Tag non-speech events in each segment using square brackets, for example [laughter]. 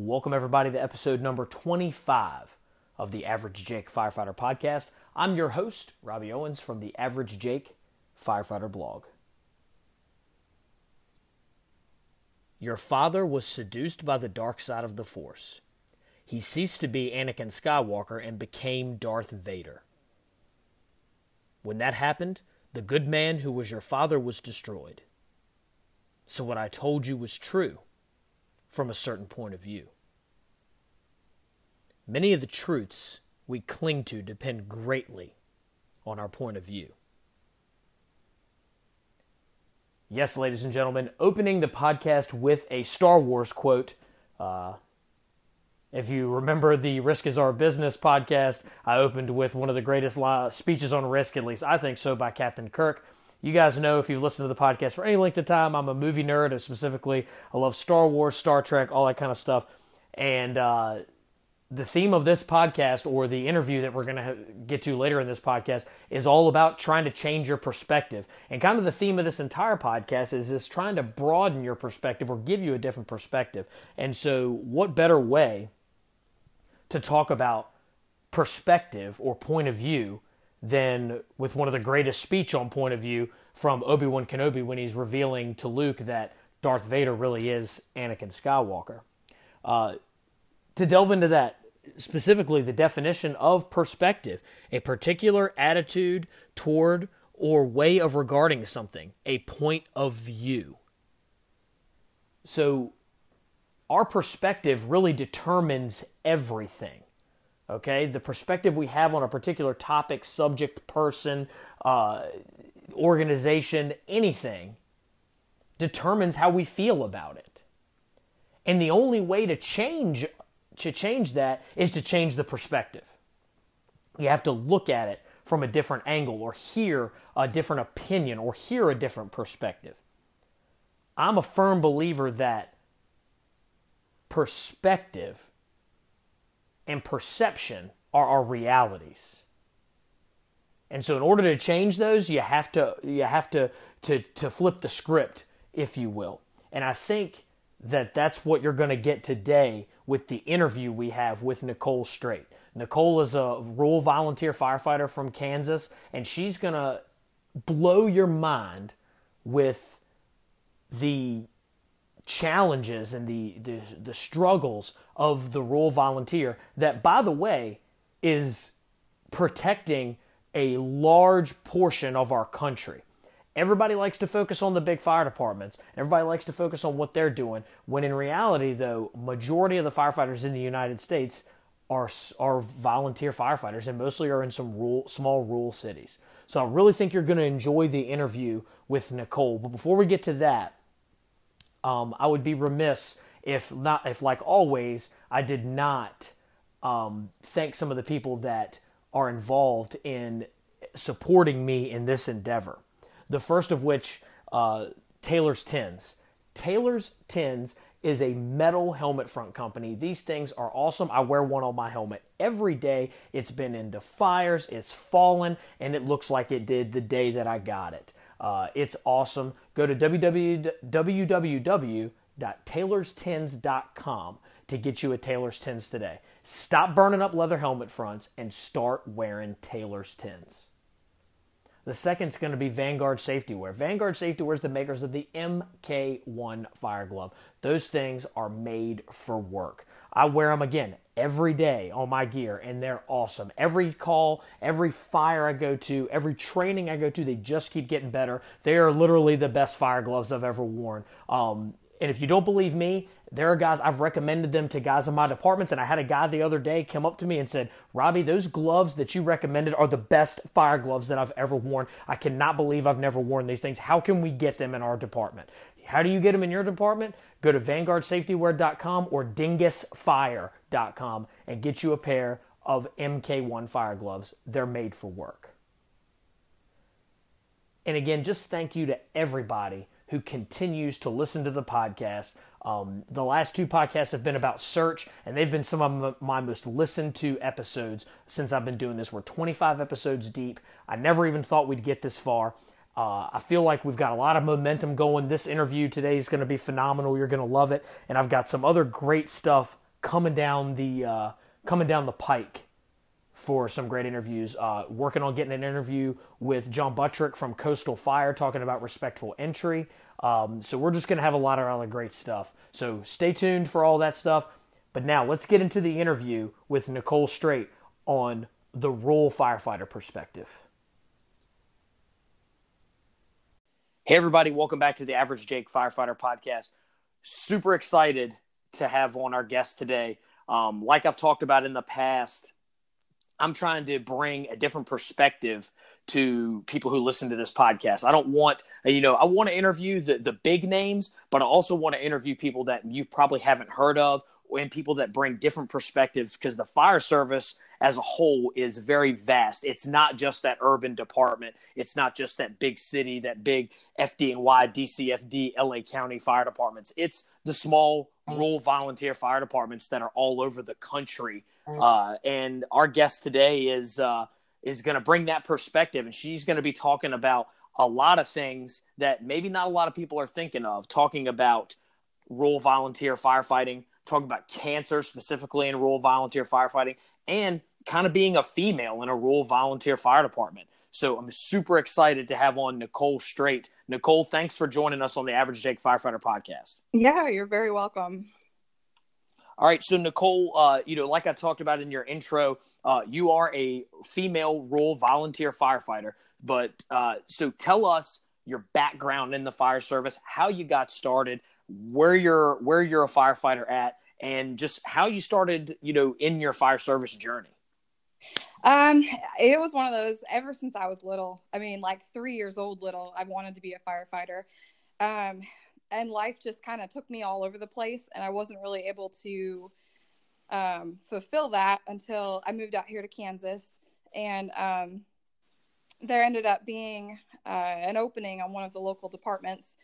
Welcome, everybody, to episode number 25 of the Average Jake Firefighter Podcast. I'm your host, Robbie Owens from the Average Jake Firefighter blog. Your father was seduced by the dark side of the Force. He ceased to be Anakin Skywalker and became Darth Vader. When that happened, the good man who was your father was destroyed. So, what I told you was true from a certain point of view. Many of the truths we cling to depend greatly on our point of view. Yes, ladies and gentlemen, opening the podcast with a Star Wars quote. Uh, if you remember the Risk is Our Business podcast, I opened with one of the greatest speeches on risk, at least I think so, by Captain Kirk. You guys know if you've listened to the podcast for any length of time, I'm a movie nerd. And Specifically, I love Star Wars, Star Trek, all that kind of stuff. And uh, the theme of this podcast, or the interview that we're going to get to later in this podcast, is all about trying to change your perspective. And kind of the theme of this entire podcast is this trying to broaden your perspective or give you a different perspective. And so, what better way to talk about perspective or point of view than with one of the greatest speech on point of view from Obi-Wan Kenobi when he's revealing to Luke that Darth Vader really is Anakin Skywalker. Uh, to delve into that specifically, the definition of perspective, a particular attitude toward or way of regarding something, a point of view. So, our perspective really determines everything. Okay, the perspective we have on a particular topic, subject, person, uh, organization, anything determines how we feel about it. And the only way to change to change that is to change the perspective. You have to look at it from a different angle or hear a different opinion or hear a different perspective. I'm a firm believer that perspective and perception are our realities. And so in order to change those, you have to you have to to to flip the script, if you will. And I think that that's what you're going to get today with the interview we have with Nicole Straight. Nicole is a rural volunteer firefighter from Kansas, and she's going to blow your mind with the challenges and the, the, the struggles of the rural volunteer that, by the way, is protecting a large portion of our country. Everybody likes to focus on the big fire departments. Everybody likes to focus on what they're doing. When in reality, though, majority of the firefighters in the United States are are volunteer firefighters, and mostly are in some rural, small rural cities. So I really think you're going to enjoy the interview with Nicole. But before we get to that, um, I would be remiss if not, if like always, I did not um, thank some of the people that are involved in supporting me in this endeavor. The first of which, uh, Taylor's Tins. Taylor's Tins is a metal helmet front company. These things are awesome. I wear one on my helmet every day. It's been into fires, it's fallen, and it looks like it did the day that I got it. Uh, it's awesome. Go to www.taylorstins.com to get you a Taylor's Tins today. Stop burning up leather helmet fronts and start wearing Taylor's Tins. The second is going to be Vanguard Safety Wear. Vanguard Safety Wear is the makers of the MK1 Fire Glove. Those things are made for work. I wear them again every day on my gear, and they're awesome. Every call, every fire I go to, every training I go to, they just keep getting better. They are literally the best fire gloves I've ever worn. Um, and if you don't believe me, there are guys I've recommended them to guys in my departments, and I had a guy the other day come up to me and said, "Robbie, those gloves that you recommended are the best fire gloves that I've ever worn. I cannot believe I've never worn these things. How can we get them in our department?" How do you get them in your department? Go to vanguardsafetywear.com or dingusfire.com and get you a pair of MK1 fire gloves. They're made for work. And again, just thank you to everybody who continues to listen to the podcast. Um, the last two podcasts have been about search, and they've been some of my most listened to episodes since I've been doing this. We're 25 episodes deep. I never even thought we'd get this far. Uh, I feel like we've got a lot of momentum going. This interview today is going to be phenomenal. You're going to love it. And I've got some other great stuff coming down the uh, coming down the pike for some great interviews. Uh, working on getting an interview with John Buttrick from Coastal Fire, talking about respectful entry. Um, so we're just going to have a lot of other great stuff. So stay tuned for all that stuff. But now let's get into the interview with Nicole Straight on the rural firefighter perspective. Hey, everybody, welcome back to the Average Jake Firefighter Podcast. Super excited to have on our guest today. Um, like I've talked about in the past, I'm trying to bring a different perspective to people who listen to this podcast. I don't want, you know, I want to interview the, the big names, but I also want to interview people that you probably haven't heard of and people that bring different perspectives because the fire service as a whole is very vast. It's not just that urban department. It's not just that big city, that big FDNY, DCFD, LA County fire departments. It's the small rural volunteer fire departments that are all over the country. Uh, and our guest today is uh, is going to bring that perspective, and she's going to be talking about a lot of things that maybe not a lot of people are thinking of. Talking about rural volunteer firefighting, talking about cancer specifically in rural volunteer firefighting, and kind of being a female in a rural volunteer fire department. So I'm super excited to have on Nicole Straight. Nicole, thanks for joining us on the Average Jake Firefighter podcast. Yeah, you're very welcome. All right, so Nicole, uh, you know, like I talked about in your intro, uh, you are a female rural volunteer firefighter. But uh, so tell us your background in the fire service, how you got started, where you're where you're a firefighter at, and just how you started, you know, in your fire service journey. Um, it was one of those ever since I was little. I mean, like three years old, little. I wanted to be a firefighter. Um, and life just kind of took me all over the place, and I wasn't really able to um, fulfill that until I moved out here to Kansas. And um, there ended up being uh, an opening on one of the local departments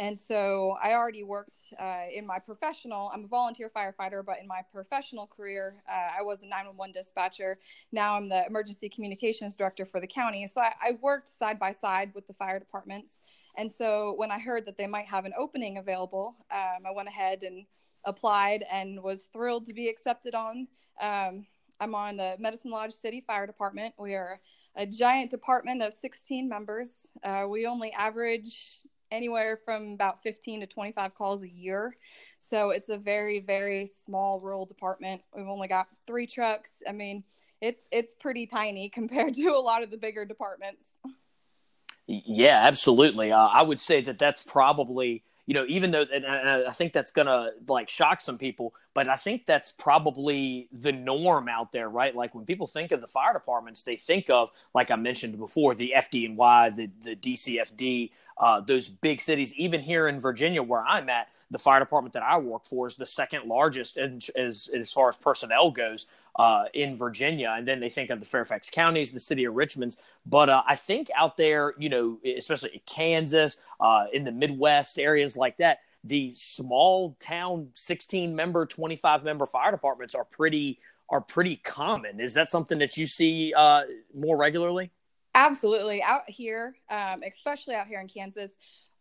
and so I already worked uh, in my professional, I'm a volunteer firefighter, but in my professional career, uh, I was a 911 dispatcher. Now I'm the emergency communications director for the county. So I, I, worked side by side with the fire departments. And so when I heard that they might have an opening available, um, I went ahead and applied and was thrilled to be accepted on. Um, I'm on the Medicine Lodge City Fire Department. We are a giant department of 16 members. Uh, we only average anywhere from about 15 to 25 calls a year. So it's a very, very small rural department. We've only got three trucks. I mean, it's it's pretty tiny [laughs] compared to a lot of the bigger departments. Yeah, absolutely. Uh, I would say that that's probably you know even though and I think that's gonna like shock some people, but I think that's probably the norm out there, right? Like when people think of the fire departments, they think of like I mentioned before, the FDNY, the the DCFD, uh, those big cities. Even here in Virginia, where I'm at, the fire department that I work for is the second largest in, as as far as personnel goes uh, in Virginia, and then they think of the Fairfax counties, the city of Richmond's. But uh, I think out there, you know, especially in Kansas, uh, in the Midwest areas like that, the small town 16 member, 25 member fire departments are pretty are pretty common. Is that something that you see uh, more regularly? Absolutely. Out here, um, especially out here in Kansas,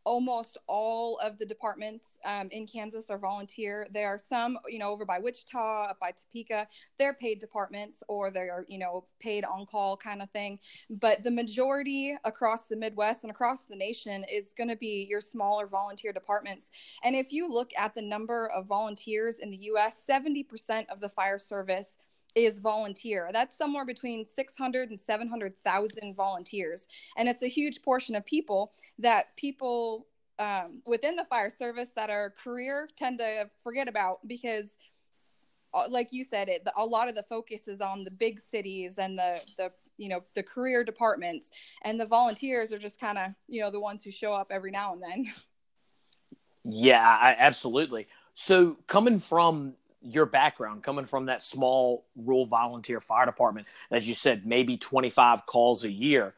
almost all of the departments um, in Kansas are volunteer. There are some, you know, over by Wichita, up by Topeka, they're paid departments or they're, you know, paid on call kind of thing. But the majority across the Midwest and across the nation is going to be your smaller volunteer departments. And if you look at the number of volunteers in the US, 70% of the fire service is volunteer. That's somewhere between 600 and 700,000 volunteers. And it's a huge portion of people that people um, within the fire service that are career tend to forget about because uh, like you said it a lot of the focus is on the big cities and the the you know the career departments and the volunteers are just kind of you know the ones who show up every now and then yeah I, absolutely so coming from your background coming from that small rural volunteer fire department, as you said, maybe 25 calls a year.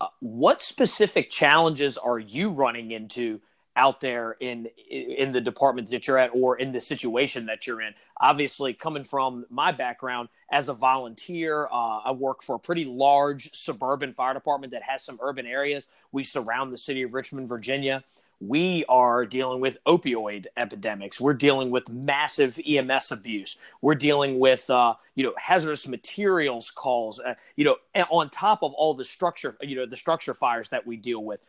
Uh, what specific challenges are you running into out there in in the department that you're at or in the situation that you're in? Obviously, coming from my background as a volunteer, uh, I work for a pretty large suburban fire department that has some urban areas. We surround the city of Richmond, Virginia we are dealing with opioid epidemics. We're dealing with massive EMS abuse. We're dealing with uh, you know hazardous materials calls. Uh, you know, on top of all the structure, you know, the structure fires that we deal with.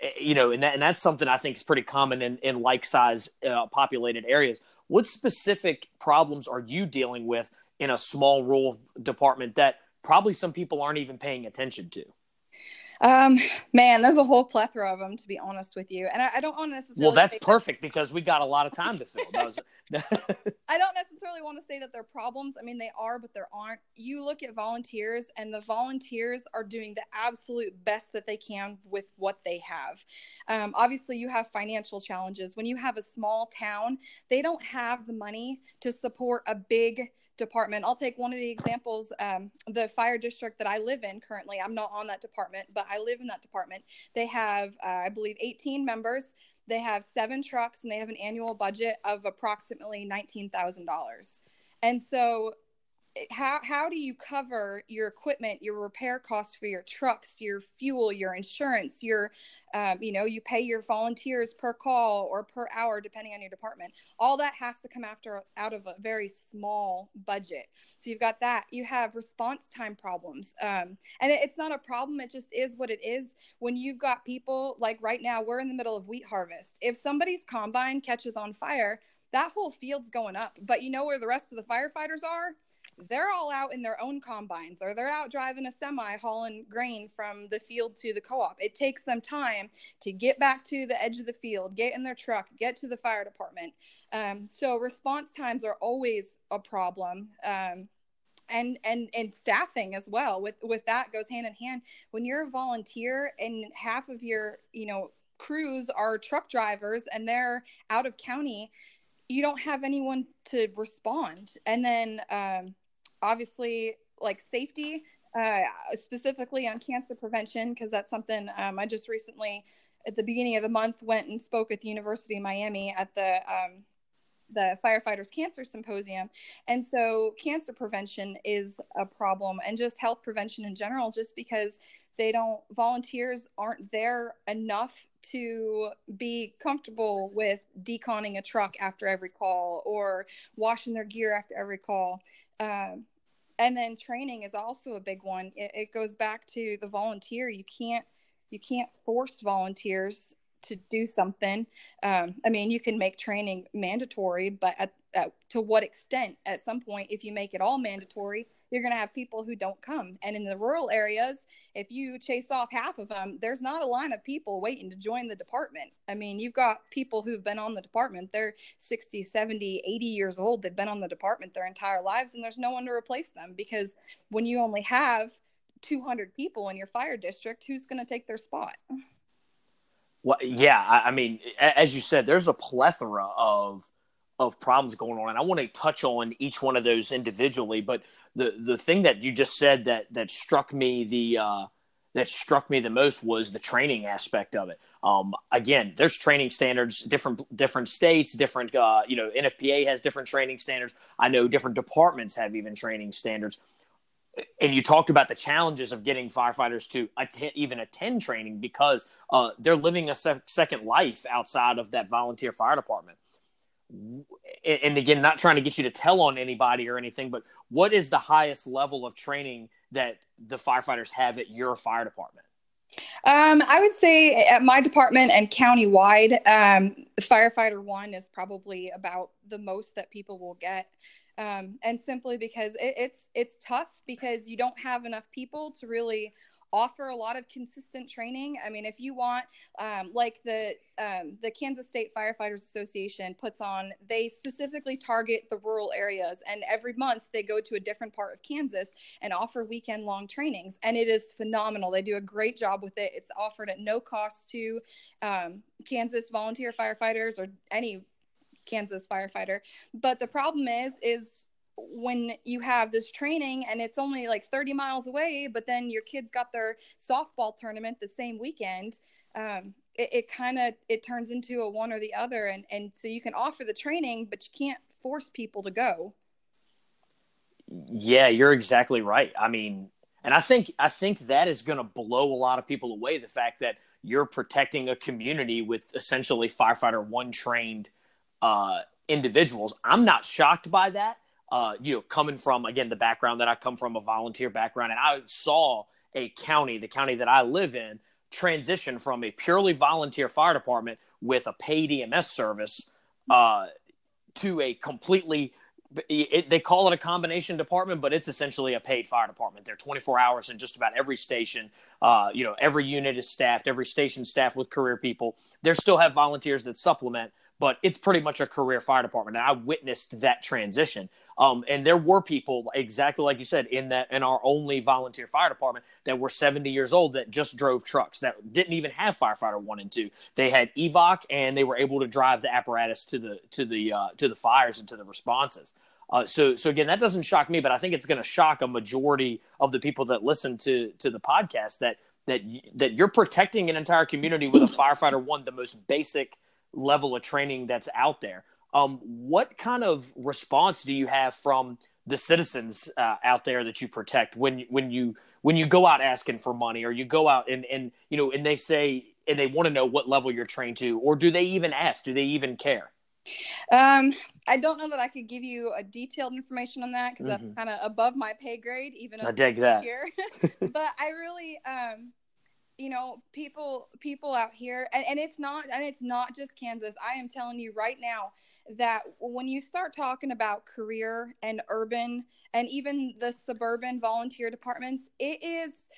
Eh, you know, and that, and that's something I think is pretty common in, in like size uh, populated areas. What specific problems are you dealing with in a small rural department that probably some people aren't even paying attention to? Um, man, there's a whole plethora of them to be honest with you, and I, I don't want to necessarily. Well, that's perfect that... because we got a lot of time to fill. Was... [laughs] [laughs] I don't necessarily want to say that they're problems. I mean, they are, but there aren't. You look at volunteers, and the volunteers are doing the absolute best that they can with what they have. Um, obviously, you have financial challenges. When you have a small town, they don't have the money to support a big department. I'll take one of the examples. Um, the fire district that I live in currently, I'm not on that department, but I live in that department. They have, uh, I believe, 18 members. They have seven trucks and they have an annual budget of approximately $19,000. And so how how do you cover your equipment your repair costs for your trucks your fuel your insurance your um, you know you pay your volunteers per call or per hour depending on your department. All that has to come after out of a very small budget. So you've got that. You have response time problems. Um, and it, it's not a problem. It just is what it is. When you've got people like right now we're in the middle of wheat harvest. If somebody's combine catches on fire that whole field's going up. But you know where the rest of the firefighters are they're all out in their own combines or they're out driving a semi hauling grain from the field to the co-op. It takes them time to get back to the edge of the field get in their truck get to the fire department. Um, so response times are always a problem. Um, and and and staffing as well. With with that goes hand in hand. When you're a volunteer and half of your you know crews are truck drivers and they're out of county you don't have anyone to respond. And then um, obviously like safety uh, specifically on cancer prevention because that's something um, i just recently at the beginning of the month went and spoke at the university of miami at the um, the firefighters cancer symposium. And so cancer prevention is a problem and just health prevention in general just because they don't volunteers aren't there enough to be comfortable with deconning a truck after every call or washing their gear after every call. Um, and then training is also a big one. It, it goes back to the volunteer. You can't you can't force volunteers to do something. Um, i mean you can make training mandatory but at, at, to what extent? At some point if you make it all mandatory you're going to have people who don't come. And in the rural areas, if you chase off half of them, there's not a line of people waiting to join the department. I mean, you've got people who've been on the department, they're 60, 70, 80 years old. They've been on the department their entire lives, and there's no one to replace them because when you only have 200 people in your fire district, who's going to take their spot? Well, yeah, I mean, as you said, there's a plethora of of problems going on, and I want to touch on each one of those individually. But the the thing that you just said that that struck me the uh, that struck me the most was the training aspect of it. Um, again, there's training standards, different different states, different uh, you know NFPA has different training standards. I know different departments have even training standards. And you talked about the challenges of getting firefighters to attend, even attend training because uh, they're living a se- second life outside of that volunteer fire department and again, not trying to get you to tell on anybody or anything, but what is the highest level of training that the firefighters have at your fire department? Um, I would say at my department and county-wide, um, firefighter one is probably about the most that people will get. Um, and simply because it, it's it's tough because you don't have enough people to really offer a lot of consistent training. I mean, if you want, um, like the um, the Kansas State Firefighters Association puts on, they specifically target the rural areas, and every month they go to a different part of Kansas and offer weekend long trainings, and it is phenomenal. They do a great job with it. It's offered at no cost to um, Kansas volunteer firefighters or any Kansas firefighter. But the problem is, is when you have this training and it's only like 30 miles away but then your kids got their softball tournament the same weekend um, it, it kind of it turns into a one or the other and and so you can offer the training but you can't force people to go yeah you're exactly right i mean and i think i think that is going to blow a lot of people away the fact that you're protecting a community with essentially firefighter one trained uh, individuals. I'm not shocked by that. Uh, you know, coming from again the background that I come from, a volunteer background, and I saw a county, the county that I live in, transition from a purely volunteer fire department with a paid EMS service uh, to a completely it, they call it a combination department, but it's essentially a paid fire department. They're 24 hours in just about every station. Uh, you know, every unit is staffed, every station staffed with career people. They still have volunteers that supplement, but it's pretty much a career fire department. And I witnessed that transition. Um, and there were people exactly like you said in that in our only volunteer fire department that were 70 years old that just drove trucks that didn't even have firefighter one and two. They had evoc and they were able to drive the apparatus to the to the uh, to the fires and to the responses. Uh, so, so again, that doesn't shock me, but I think it's going to shock a majority of the people that listen to to the podcast that that that you're protecting an entire community with a firefighter one, the most basic level of training that's out there. Um, what kind of response do you have from the citizens uh, out there that you protect when when you when you go out asking for money or you go out and and you know and they say and they want to know what level you're trained to or do they even ask do they even care um i don't know that i could give you a detailed information on that because mm-hmm. that's kind of above my pay grade even i dig that here [laughs] but i really um you know people people out here and, and it's not and it's not just kansas. I am telling you right now that when you start talking about career and urban and even the suburban volunteer departments it is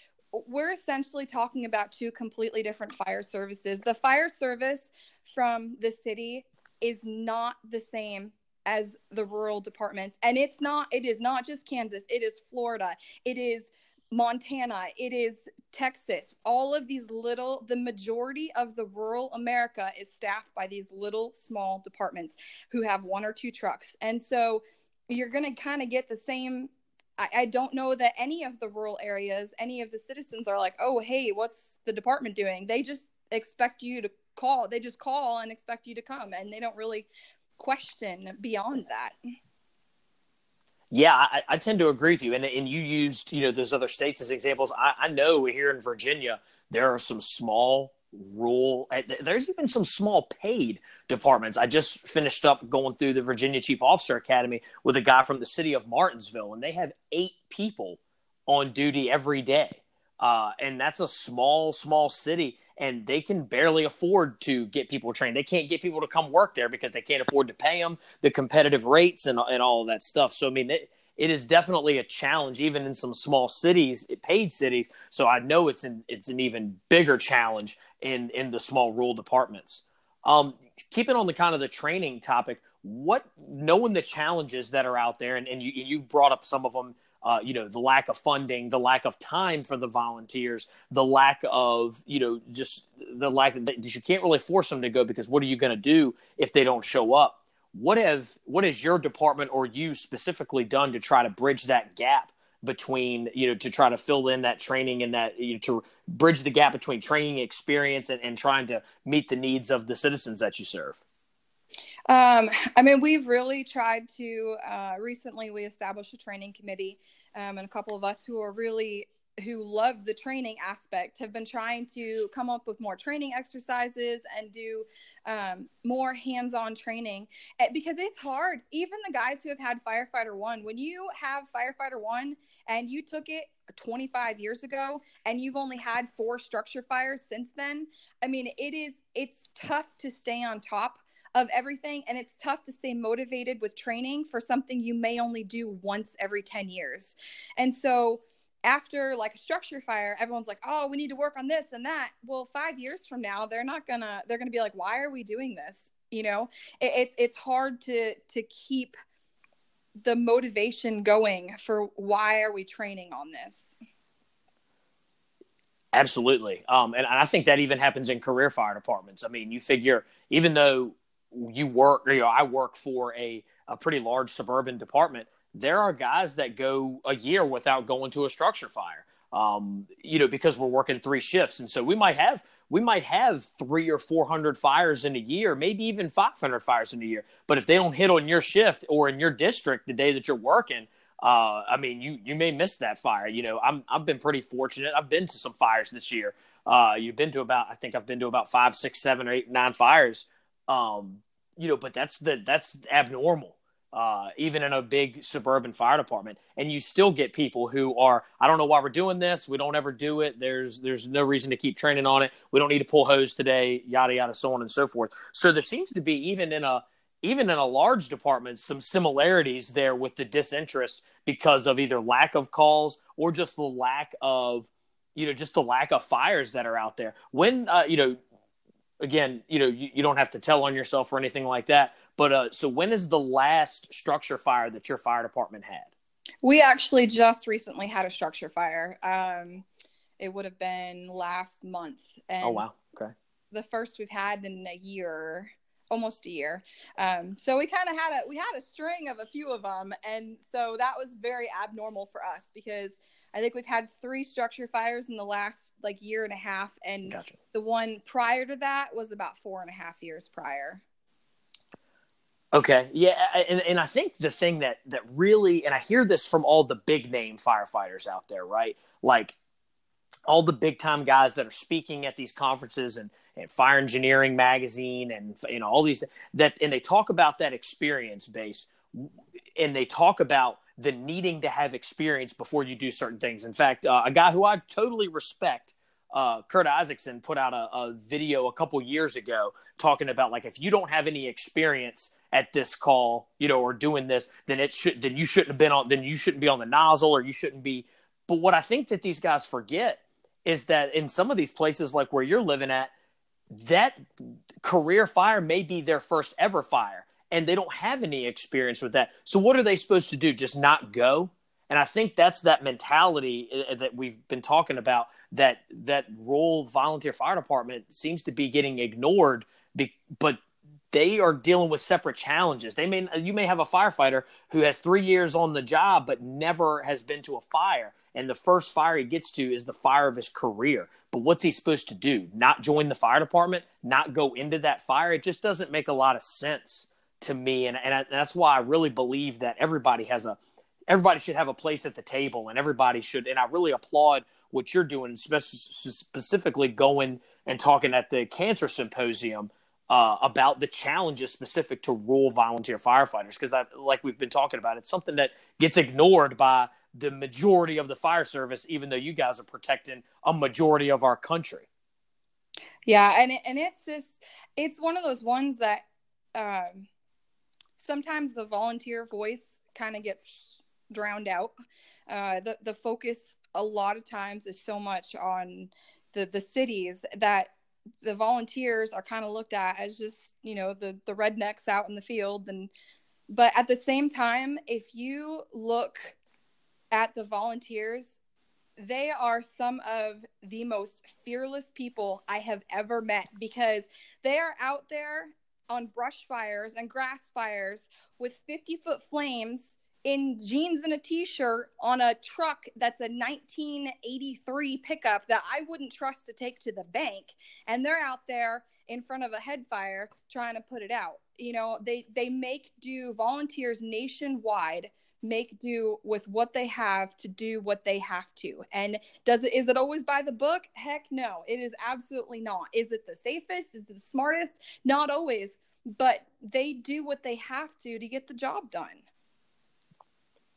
we're essentially talking about two completely different fire services. The fire service from the city is not the same as the rural departments. And it's not it is not just kansas. It is florida. It is Montana, it is Texas. All of these little, the majority of the rural America is staffed by these little small departments who have one or two trucks. And so you're going to kind of get the same. I, I, don't know that any of the rural areas, any of the citizens are like, oh, hey, what's the department doing? They just expect you to call. They just call and expect you to come. And they don't really question beyond that. Yeah, I, I, tend to agree with you. And and you used you know those other states as examples. I, I know here in Virginia there are some small rural. Eh, there's even some small paid departments. I just finished up going through the Virginia Chief Officer Academy with a guy from the city of Martinsville, and they have eight people on duty every day. Uh, and that's a small, small city and they can barely afford to get people trained. They can't get people to come work there because they can't afford to pay them the competitive rates and and all that stuff. So I mean, it, it is definitely a challenge, even in some small cities, paid cities. So I know it's an it's an even bigger challenge in in the small rural departments. Um, keeping on the kind of the training topic, what knowing the challenges that are out there, and, and you you brought up some of them uh, you know the lack of funding, the lack of time for the volunteers, the lack of you know just the lack that you can't really force them to go because what are you going to do if they don't show up? What have what has your department or you specifically done to try to bridge that gap between you know to try to fill in that training and that you know, to bridge the gap between training experience and, and trying to meet the needs of the citizens that you serve? Um, I mean, we've really tried to. Uh, recently, we established a training committee, um, and a couple of us who are really who love the training aspect have been trying to come up with more training exercises and do um, more hands-on training eh, because it's hard even the guys who have had firefighter one when you have firefighter one and you took it 25 years ago and you've only had four structure fires since then i mean it is it's tough to stay on top of everything. And it's tough to stay motivated with training for something you may only do once every 10 years. And so, after like a structure fire everyone's like oh we need to work on this and that well five years from now they're not gonna they're gonna be like why are we doing this you know it, it's it's hard to to keep the motivation going for why are we training on this absolutely um and i think that even happens in career fire departments i mean you figure even though you work, you know, I work for a, a pretty large suburban department. There are guys that go a year without going to a structure fire, um, you know, because we're working three shifts. And so we might have, we might have three or 400 fires in a year, maybe even 500 fires in a year. But if they don't hit on your shift or in your district the day that you're working, uh, I mean, you, you may miss that fire. You know, I'm, I've been pretty fortunate. I've been to some fires this year Uh, you've been to about, I think I've been to about five, six, seven, or eight, nine fires. Um, you know, but that's the that's abnormal. Uh, even in a big suburban fire department, and you still get people who are, I don't know why we're doing this. We don't ever do it. There's there's no reason to keep training on it. We don't need to pull hose today. Yada yada, so on and so forth. So there seems to be even in a even in a large department some similarities there with the disinterest because of either lack of calls or just the lack of you know just the lack of fires that are out there. When uh, you know again, you know, you, you, don't have to tell on yourself or anything like that. But uh, so when is the last structure fire that your fire department had? We actually just recently had a structure fire. Um, it would have been last month. And oh wow! Okay. The first we've had in a year, almost a year. Um, so we kind of had a we had a string of a few of them, and so that was very abnormal for us because I think we've had three structure fires in the last like year and a half, and gotcha. the one prior to that was about four and a half years prior. Okay, yeah, and and I think the thing that that really, and I hear this from all the big name firefighters out there, right? Like all the big time guys that are speaking at these conferences and, and fire engineering magazine and you know all these that and they talk about that experience base and they talk about the needing to have experience before you do certain things. In fact, uh, a guy who I totally respect, uh, Kurt Isaacson, put out a, a, video a couple years ago talking about like if you don't have any experience at this call, you know, or doing this, then it should then you shouldn't have been on then you shouldn't be on the nozzle or you shouldn't be. But what I think that these guys forget is that in some of these places like where you're living at, that career fire may be their first ever fire and they don't have any experience with that. So what are they supposed to do? Just not go? And I think that's that mentality uh, uh, that we've been talking about that that rural volunteer fire department seems to be getting ignored but they are dealing with separate challenges. They may you may have a firefighter who has 3 years on the job but never has been to a fire and the first fire he gets to is the fire of his career. But what's he supposed to do? Not join the fire department, not go into that fire? It just doesn't make a lot of sense to me, and and, I, and that's why I really believe that everybody has a everybody should have a place at the table, and everybody should. And I really applaud what you're doing, specifically going and talking at the cancer symposium uh, about the challenges specific to rural volunteer firefighters, because like we've been talking about, it's something that gets ignored by the majority of the fire service, even though you guys are protecting a majority of our country. Yeah, and and it's just it's one of those ones that um, sometimes the volunteer voice kind of gets drowned out. Uh, the the focus a lot of times is so much on the the cities that the volunteers are kind of looked at as just you know the the rednecks out in the field and but at the same time if you look at the volunteers they are some of the most fearless people I have ever met because they are out there on brush fires and grass fires with 50 foot flames in jeans and a t-shirt on a truck that's a 1983 pickup that I wouldn't trust to take to the bank. And they're out there in front of a head fire trying to put it out. You know they they make do volunteers nationwide make do with what they have to do what they have to. And does it is it always by the book? Heck no it is absolutely not. Is it the safest? Is it the smartest? Not always but they do what they have to to get the job done.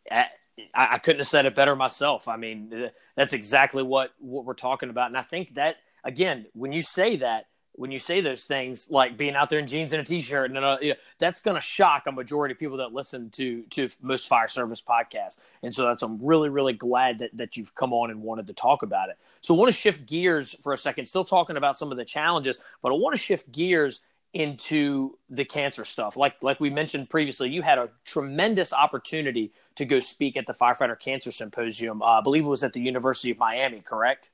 I, I couldn't have said it better myself. I mean, that's exactly what what we're talking about, and I think that again, when you say that, when you say those things like being out there in jeans and a t-shirt and uh, you know, that's going to shock a majority of people that listen to to most fire service podcasts and so that's i'm really really glad that, that you've come on and wanted to talk about it so i want to shift gears for a second still talking about some of the challenges but i want to shift gears into the cancer stuff. Like like we mentioned previously, you had a tremendous opportunity to go speak at the firefighter cancer symposium. Uh, I believe it was at the University of Miami, correct?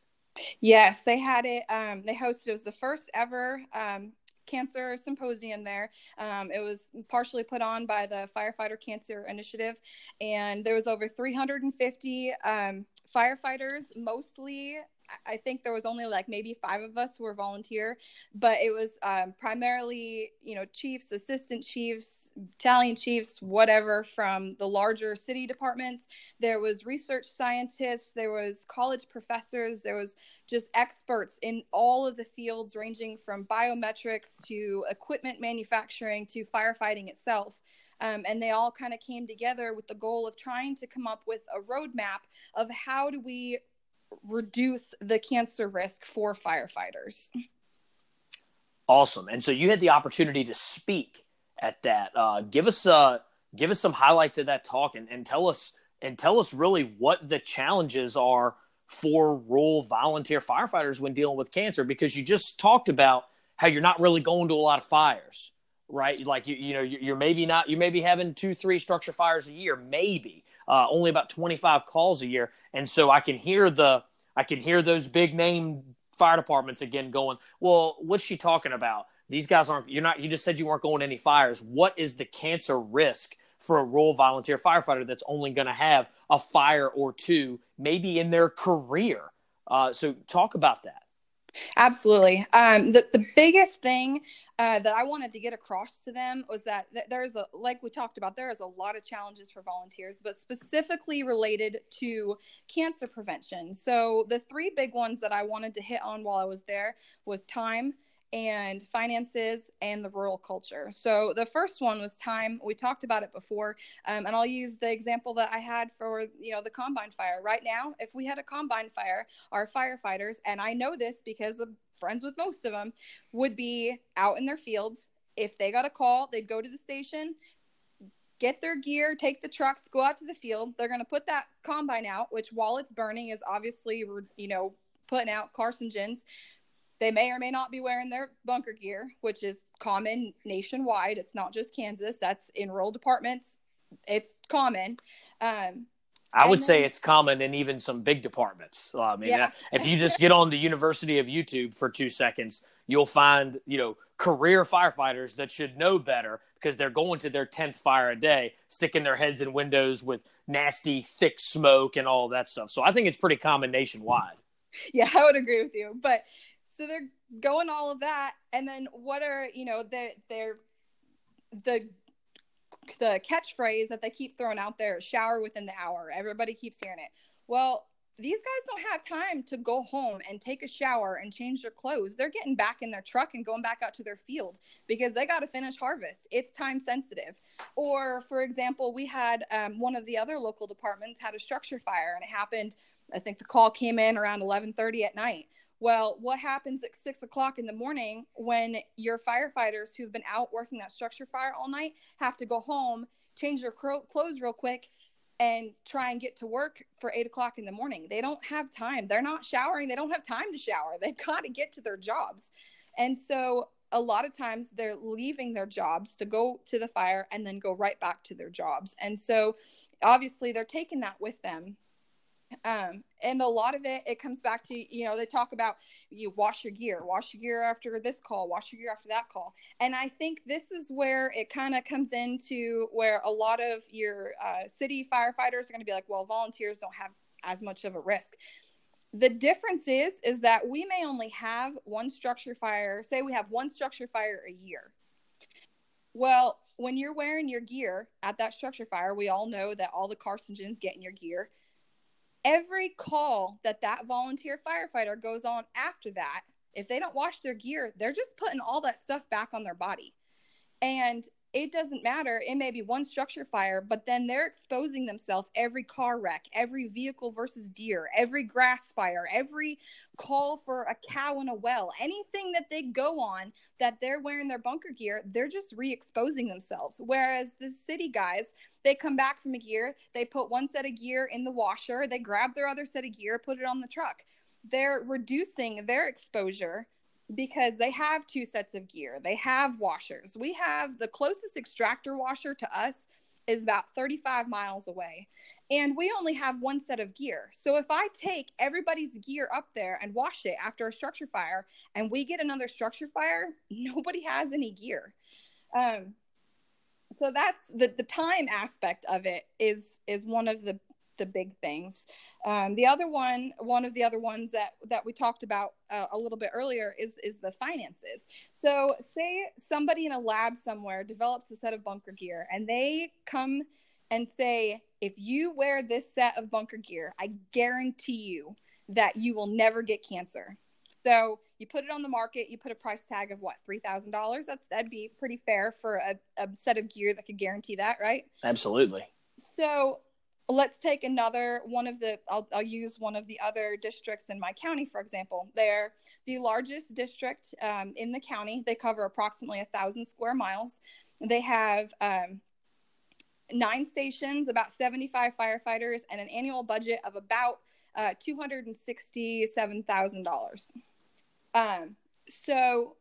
Yes, they had it. Um, they hosted. It was the first ever um, cancer symposium there. Um, it was partially put on by the Firefighter Cancer Initiative, and there was over 350 um, firefighters, mostly I think there was only like maybe five of us who were volunteer, but it was um, primarily, you know, chiefs, assistant chiefs, battalion chiefs, whatever from the larger city departments. There was research scientists, there was college professors, there was just experts in all of the fields ranging from biometrics to equipment manufacturing to firefighting itself. Um, and they all kind of came together with the goal of trying to come up with a roadmap of how do we reduce the cancer risk for firefighters. Awesome. And so you had the opportunity to speak at that. Uh, give us uh, give us some highlights of that talk and, and tell us and tell us really what the challenges are for rural volunteer firefighters when dealing with cancer because you just talked about how you're not really going to a lot of fires right like you, you know you're maybe not you may be having two three structure fires a year maybe uh, only about 25 calls a year. And so i can hear the i can hear those big name fire departments again going well what's she talking about? These guys aren't you're not you just said you weren't going any fires. What is the cancer risk for a rural volunteer firefighter that's only going to have a fire or two maybe in their career? Uh, so talk about that Absolutely. Um, the, the biggest thing uh, that I wanted to get across to them was that th- there's a, like we talked about, there is a lot of challenges for volunteers, but specifically related to cancer prevention. So the three big ones that I wanted to hit on while I was there was time, and finances and the rural culture. So the first one was time. We talked about it before, um, and I'll use the example that I had for you know the combine fire. Right now, if we had a combine fire, our firefighters, and I know this because I'm friends with most of them, would be out in their fields. If they got a call, they'd go to the station, get their gear, take the trucks, go out to the field. They're going to put that combine out, which while it's burning is obviously, you know, putting out carcinogens. They may or may not be wearing their bunker gear, which is common nationwide. It's not just Kansas. That's in rural departments. It's common. Um, I would then, say it's common in even some big departments. I mean, yeah. if you just get on the University of YouTube for two seconds, you'll find you know career firefighters that should know better because they're going to their tenth fire a day, sticking their heads in windows with nasty thick smoke and all that stuff. So I think it's pretty common nationwide. [laughs] Yeah, I would agree with you. But so they're going all of that. And then what are you know the the the catchphrase that they keep throwing out there shower within the hour. Everybody keeps hearing it. Well these guys don't have time to go home and take a shower and change their clothes. They're getting back in their truck and going back out to their field because they got to finish harvest. It's time sensitive. Or for example we had um, one of the other local departments had a structure fire and it happened. I think the call came in around 11.30 at night well, what happens at six o'clock in the morning when your firefighters who've been out working that structure fire all night have to go home, change their clothes real quick, and try and get to work for eight o'clock in the morning? They don't have time. They're not showering. They don't have time to shower. [laughs] They've got to get to their jobs. And so a lot of times they're leaving their jobs to go to the fire and then go right back to their jobs. And so obviously they're taking that with them um, and a lot of it it comes back to you know they talk about you wash your gear wash your gear after this call wash your gear after that call. And i think this is where it kind of comes into where a lot of your uh, city firefighters are going to be like well volunteers don't have as much of a risk. The difference is is that we may only have one structure fire say we have one structure fire a year. Well when you're wearing your gear at that structure fire we all know that all the carcinogens get in your gear every call that that volunteer firefighter goes on after that, if they don't wash their gear, they're just putting all that stuff back on their body. And it doesn't matter. It may be one structure fire, but then they're exposing themselves every car wreck, every vehicle versus deer, every grass fire, every call for a cow in a well, anything that they go on that they're wearing their bunker gear, they're just re exposing themselves. Whereas the city guys, they come back from a gear, they put one set of gear in the washer, they grab their other set of gear, put it on the truck. They're reducing their exposure because they have two sets of gear. They have washers. We have the closest extractor washer to us is about 35 miles away. And we only have one set of gear. So if I take everybody's gear up there and wash it after a structure fire and we get another structure fire, [laughs] nobody has any gear. Um, so that's the, the time aspect of it is is one of the the big things. Um, the other one, one of the other ones that that we talked about uh, a little bit earlier is is the finances. So, say somebody in a lab somewhere develops a set of bunker gear, and they come and say, if you wear this set of bunker gear, I guarantee you that you will never get cancer. So you put it on the market, you put a price tag of what three thousand dollars. That's that'd be pretty fair for a, a set of gear that could guarantee that, right? Absolutely. So let's take another one of the I'll, I'll use one of the other districts in my county for example they're the largest district um, in the county they cover approximately a thousand square miles they have um, nine stations about 75 firefighters and an annual budget of about uh, $267000 um, so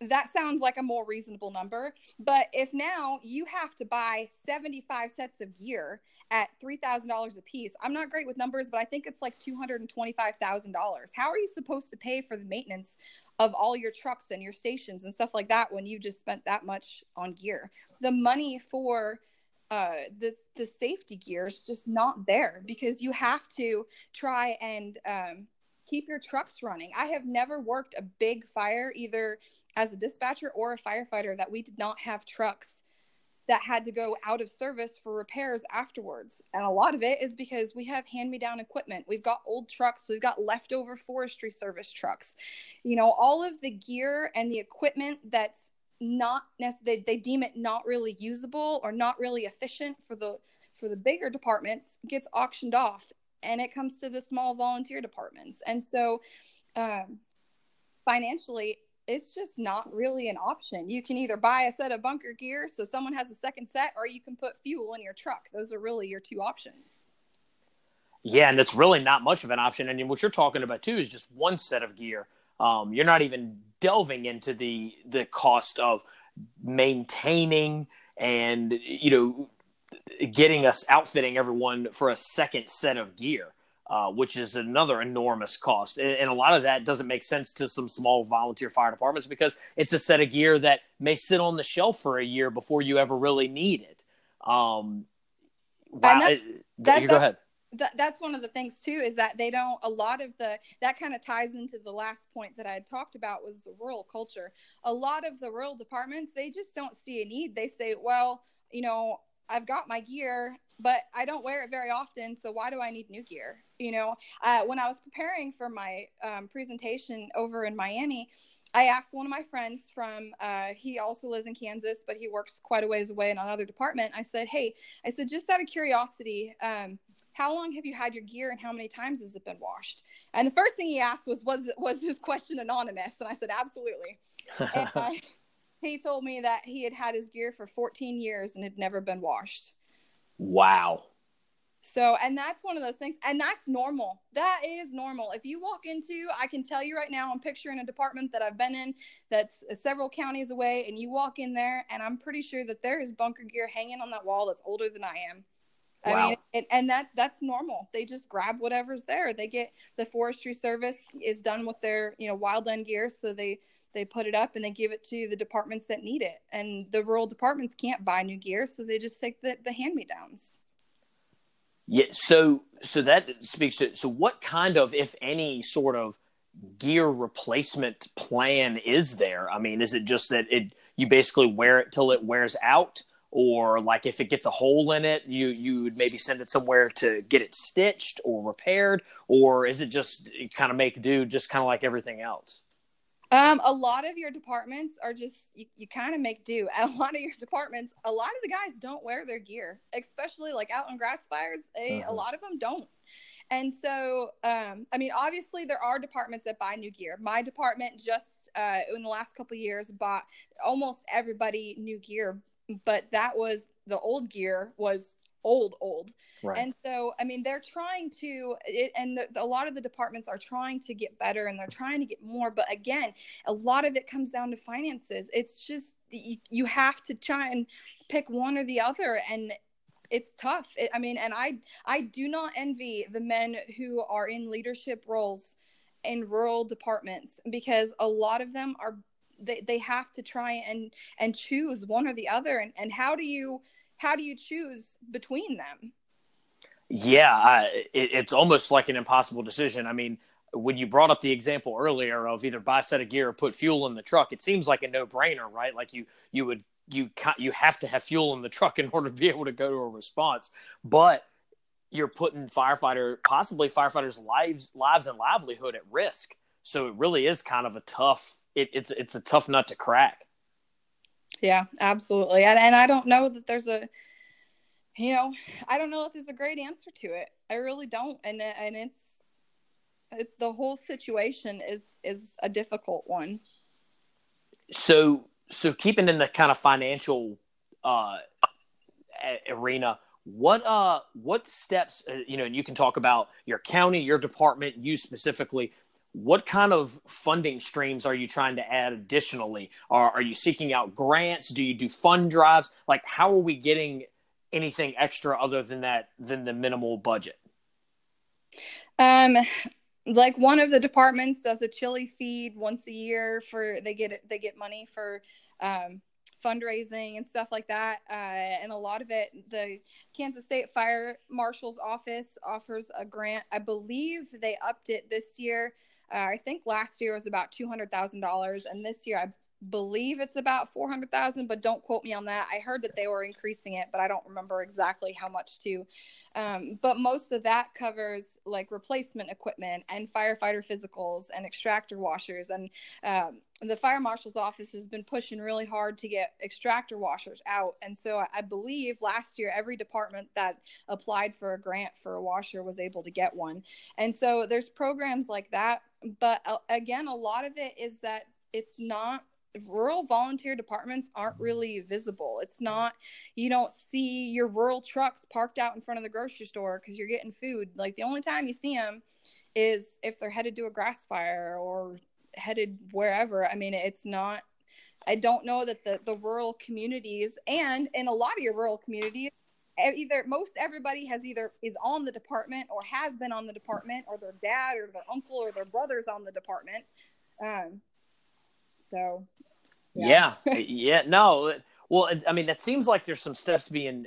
that sounds like a more reasonable number. But if now you have to buy 75 sets of gear at $3,000 a piece, I'm not great with numbers, but I think it's like $225,000. How are you supposed to pay for the maintenance of all your trucks and your stations and stuff like that when you just spent that much on gear? The money for uh, this the safety gear is just not there because you have to try and um, keep your trucks running. I have never worked a big fire either as a dispatcher or a firefighter that we did not have trucks that had to go out of service for repairs afterwards. And a lot of it is because we have hand me down equipment. We've got old trucks, we've got leftover forestry service trucks. You know, all of the gear and the equipment that's not necessarily they, they deem it not really usable or not really efficient for the for the bigger departments gets auctioned off and it comes to the small volunteer departments. And so um, financially it's just not really an option. You can either buy a set of bunker gear so someone has a second set, or you can put fuel in your truck. Those are really your two options. Yeah, and it's really not much of an option. And what you're talking about too is just one set of gear. Um, you're not even delving into the the cost of maintaining and you know getting us outfitting everyone for a second set of gear uh, which is another enormous cost. And, and, a lot of that doesn't make sense to some small volunteer fire departments because it's a set of gear that may sit on the shelf for a year before you ever really need it. Um, wow. That, that, go ahead. That, that's one of the things too is that they don't a lot of the that kind of ties into the last point that i had talked about was the rural culture a lot of the rural departments they just don't see a need they say well you know i've got my gear but I don't wear it very often. So why do I need new gear? You know, uh, when I was preparing for my um, presentation over in Miami, I asked one of my friends from, uh, he also lives in Kansas, but he works quite a ways away in another department. I said, Hey, I said, just out of curiosity, um, how long have you had your gear and how many times has it been washed? And the first thing he asked was, was, was this question anonymous? And I said, absolutely. [laughs] and, uh, he told me that he had had his gear for 14 years and had never been washed. Wow. So, and that's one of those things, and that's normal. That is normal. If you walk into, I can tell you right now, I'm picturing a department that I've been in that's several counties away, and you walk in there, and I'm pretty sure that there is bunker gear hanging on that wall that's older than I am. Wow. I mean, it, and that that's normal. They just grab whatever's there. They get the Forestry Service is done with their you know wildland gear, so they they put it up and they give it to the departments that need it. And the rural departments can't buy new gear so they just take the, the hand me downs yeah so so that speaks to so what kind of if any sort of gear replacement plan is there? I mean is it just that it you basically wear it till it wears out? Or like if it gets a hole in it you you would maybe send it somewhere to get it stitched or repaired? Or is it just kind of make do just kind of like everything else um, a lot of your departments are just you, you kind of make do. [laughs] At a lot of your departments, a lot of the guys don't wear their gear, especially like out on grass fires. A, uh-huh. a lot of them don't. And so, um, I mean, obviously there are departments that buy new gear. My department just uh, in the last couple years bought almost everybody new gear, but that was the old gear was old old. Right. and so i mean they're trying to it, and the, a lot of the departments are trying to get better and they're trying to get more but again a lot of it comes down to finances. It's just you, you have to try and pick one or the other and it's tough. It, i mean and i i do not envy the men who are in leadership roles in rural departments because a lot of them are they, they have to try and and choose one or the other. And, and how do you how do you choose between them? Yeah, I, it, it's almost like an impossible decision. I mean, when you brought up the example earlier of either buy a set of gear or put fuel in the truck, it seems like a no brainer, right? Like you you would you you have to have fuel in the truck in [laughs] order to be able to go to a response, but you're putting firefighter possibly firefighters' lives lives and livelihood at risk. So it really is kind of a tough it, it's it's a tough nut to crack. Yeah, absolutely. And and I don't know that there's a you know, I don't know if there's a great answer to it. I really don't. And and it's it's the whole situation is is a difficult one. So so keeping in the kind of financial uh arena, what uh what steps uh, you know, and you can talk about your county, your department, you specifically what kind of funding streams are you trying to add additionally? Are, are you seeking out grants? Do you do fund drives? Like, how are we getting anything extra other than that than the minimal budget? Um, like one of the departments does a chili feed once a year for they get they get money for um, fundraising and stuff like that. Uh, and a lot of it, the Kansas State Fire Marshal's office offers a grant. I believe they upped it this year. Uh, I think last year was about two hundred thousand dollars, and this year I believe it's about 400,000, but don't quote me on that. I heard that they were increasing it, but I don't remember exactly how much to. Um, but most of that covers like replacement equipment and firefighter physicals and extractor washers. And um, the fire marshal's office has been pushing really hard to get extractor washers out. And so I, I believe last year, every department that applied for a grant for a washer was able to get one. And so there's programs like that. But uh, again, a lot of it is that it's not rural volunteer departments aren't really visible. It's not, you don't see your rural trucks parked out in front of the grocery store because you're getting food. Like the only time you see them is if they're headed to a grass fire or headed wherever. I mean, it's not, I don't know that the, the rural communities and in a lot of your rural communities, either most everybody has either is on the department or has been on the department or their dad or their uncle or their brother's on the department. Um, so yeah. Yeah. [laughs] yeah. No. Well, I mean, that seems like there's some steps being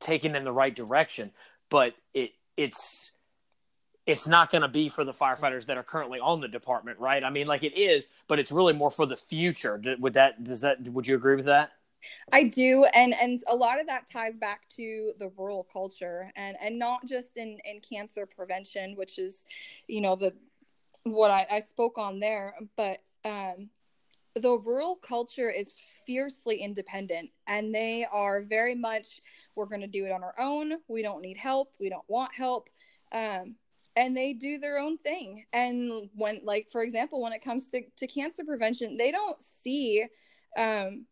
taken in the right direction, but it it's it's not going to be for the firefighters that are currently on the department, right? I mean, like it is, but it's really more for the future. Would that does that would you agree with that? I do, and and a lot of that ties back to the rural culture, and and not just in in cancer prevention, which is, you know, the what I, I spoke on there, but um, the rural culture is fiercely independent and they are very much we're going to do it on our own we don't need help we don't want help um, and they do their own thing and when like for example when it comes to, to cancer prevention they don't see um,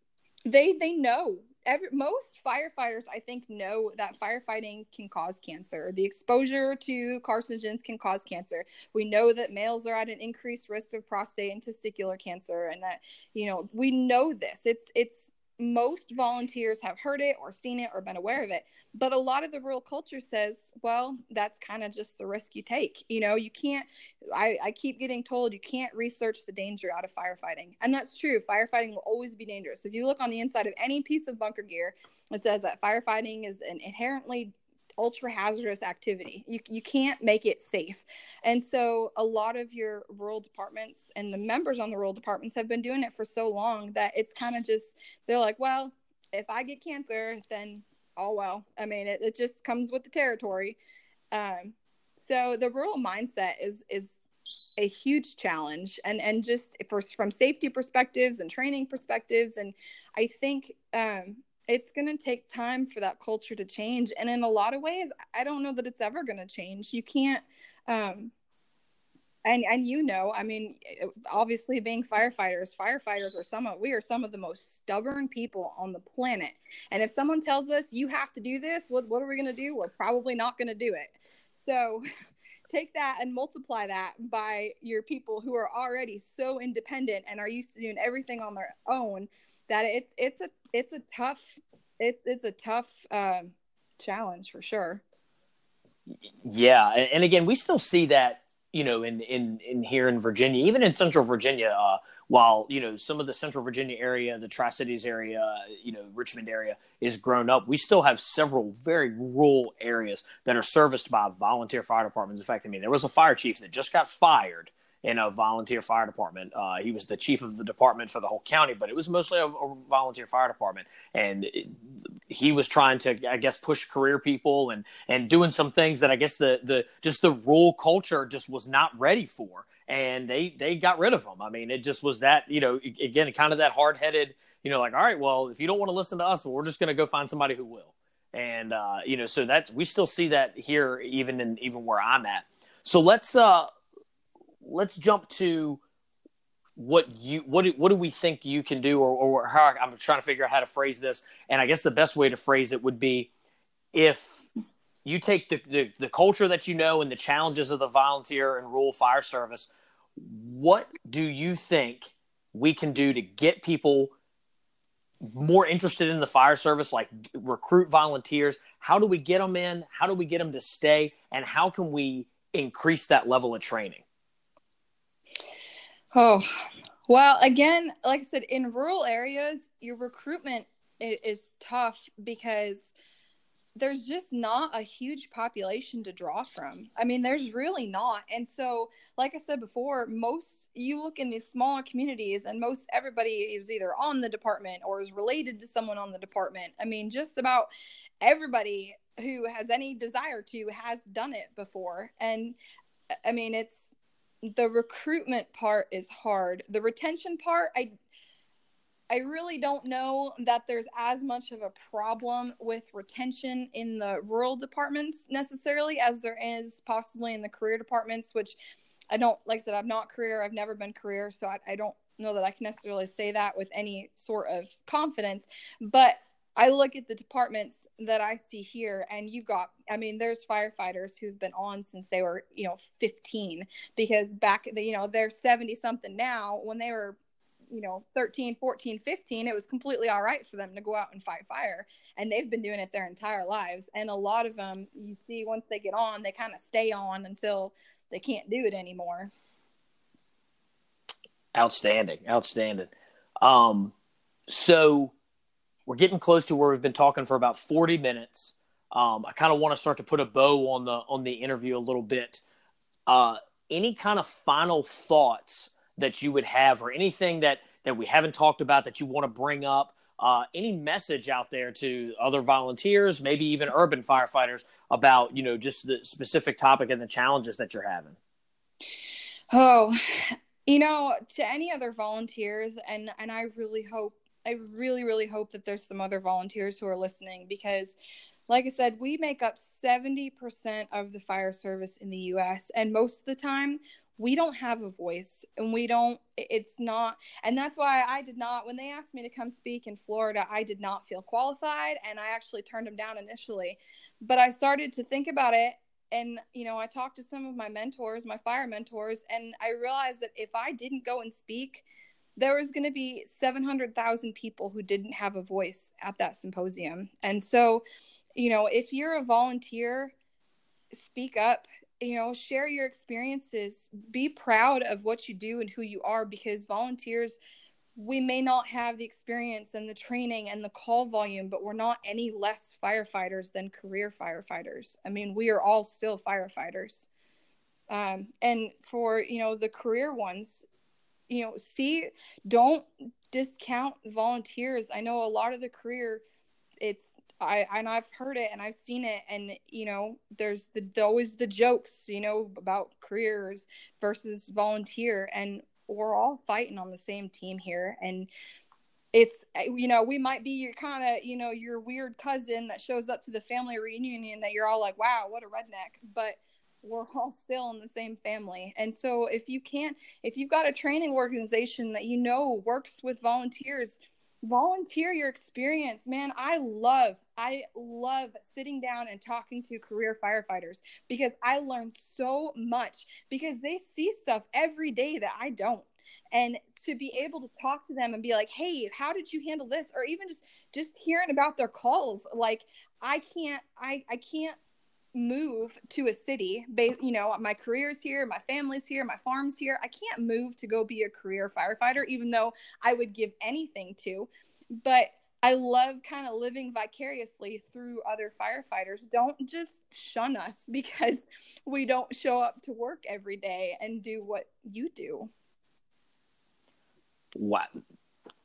they they know. Every, most firefighters i think know that firefighting can cause cancer. The exposure to carcinogens can cause cancer. We know that males are at an increased risk of prostate and testicular cancer and that you know we know this. It's it's most volunteers have heard it or seen it or been aware of it. But a lot of the rural culture says well that's kind of just the risk you take you know? You can't I, I keep getting told you can't research the danger out of firefighting. And that's true firefighting will always be dangerous. If you look on the inside of any piece of bunker gear it says that firefighting is an inherently ultra hazardous activity. You, you can't make it safe. And so a lot of your rural departments and the members on the rural departments have been doing it for so long that it's kind of just, they're like, well, if I get cancer, then oh well. I mean, it, it just comes with the territory. Um, so the rural mindset is, is a huge challenge and and just for, from safety perspectives and training perspectives and i think um, it's going to take time for that culture to change. And in a lot of ways i don't know that it's ever going to change. You can't um and and you know i mean obviously being firefighters firefighters are some of we are some of the most stubborn people on the planet. And if someone tells us you have to do this what, what are we going to do? We're probably not going to do it. So [laughs] take that and multiply that by your people who are already so independent and are used to doing everything on their own that it's it's a it's a tough it's it's a tough um, challenge for sure. Yeah, and again, we still see that you know in in in here in Virginia, even in Central Virginia, uh, while you know some of the Central Virginia area, the Tri Cities area, you know Richmond area is grown up, we still have several very rural areas that are serviced by volunteer fire departments. In fact, I mean there was a fire chief that just got fired in a volunteer fire department. Uh, he was the chief of the department for the whole county, but it was mostly a, a volunteer fire department, and it, he was trying to, I guess, push career people and and doing some things that I guess the the just the rural culture just was not ready for, and they they got rid of him. I mean, it just was that you know again kind of that hard headed. You know, like, all right, well, if you don't want to listen to us, we're just going to go find somebody who will and uh, you know so that's we still see that here even in even where i'm at so let's uh let's jump to what you what do, what do we think you can do or, or how I'm trying to figure out how to phrase this. And I guess the best way to phrase it would be if you take the, the, the culture that you know and the challenges of the volunteer and rural fire service what do you think we can do to get people more interested in the fire service like recruit volunteers? How do we get them in? How do we get them to stay? And how can we increase that level of training Oh, well, again, like I said, in rural areas, your recruitment is, tough because there's just not a huge population to draw from. I mean, there's really not. And so, like I said before, most you look in these smaller communities, and most everybody is either on the department or is related to someone on the department. I mean, just about everybody who has any desire to has done it before. And I mean, it's the recruitment part is hard. The retention part, I I really don't know that there's as much of a problem with retention in the rural departments necessarily as there is possibly in the career departments, which I don't like I said, I'm not career, I've never been career, so I, I don't know that I can necessarily say that with any sort of confidence. But I look at the departments that I see here, and you've got, I mean, there's firefighters who've been on since they were, you know, 15, because back, you know, they're 70 something now. When they were, you know, 13, 14, 15, it was completely all right for them to go out and fight fire. And they've been doing it their entire lives. And a lot of them, you see, once they get on, they kind of stay on until they can't do it anymore. Outstanding. Outstanding. Um, so, we're getting close to where we've been talking for about 40 minutes. Um, I kind of want to start to put a bow on the on the interview a little bit. Uh, any kind of final thoughts that you would have, or anything that that we haven't talked about that you want to bring up? Uh, any message out there to other volunteers, maybe even urban firefighters, about you know just the specific topic and the challenges that you're having? Oh, you know, to any other volunteers, and and I really hope I really, really hope that there's some other volunteers who are listening because, like I said, we make up 70% of the fire service in the US. And most of the time, we don't have a voice and we don't, it's not, and that's why I did not, when they asked me to come speak in Florida, I did not feel qualified and I actually turned them down initially. But I started to think about it and you know i talked to some of my mentors my fire mentors and i realized that if i didn't go and speak there was going to be 700,000 people who didn't have a voice at that symposium. And so, you know, if you're a volunteer, speak up, you know, share your experiences, be proud of what you do and who you are because volunteers we may not have the experience and the training and the call volume, but we're not any less firefighters than career firefighters. I mean, we are all still firefighters. Um, and for you know the career ones, you know, see, don't discount volunteers. I know a lot of the career, it's I and I've heard it and I've seen it, and you know, there's the, always the jokes, you know, about careers versus volunteer, and we're all fighting on the same team here, and it's eh, you know we might be your kind of you know your weird cousin that shows up to the family reunion that you're all like wow what a redneck but we're all still in the same family. And so if you can't if you've got a training organization that you know works with volunteers, volunteer your experience. Man, I love I love sitting down and talking to career firefighters because I learn so much because they see stuff every day that I don't and to be able to talk to them and be like hey how did you handle this or even just just hearing about their calls like i can't i i can't move to a city you know my career's here my family's here my farm's here. I can't move to go be a career firefighter even though i would give anything to. But i love kind of living vicariously through other firefighters. Don't just shun us [laughs] because we don't show up to work every day and do what you do. Wow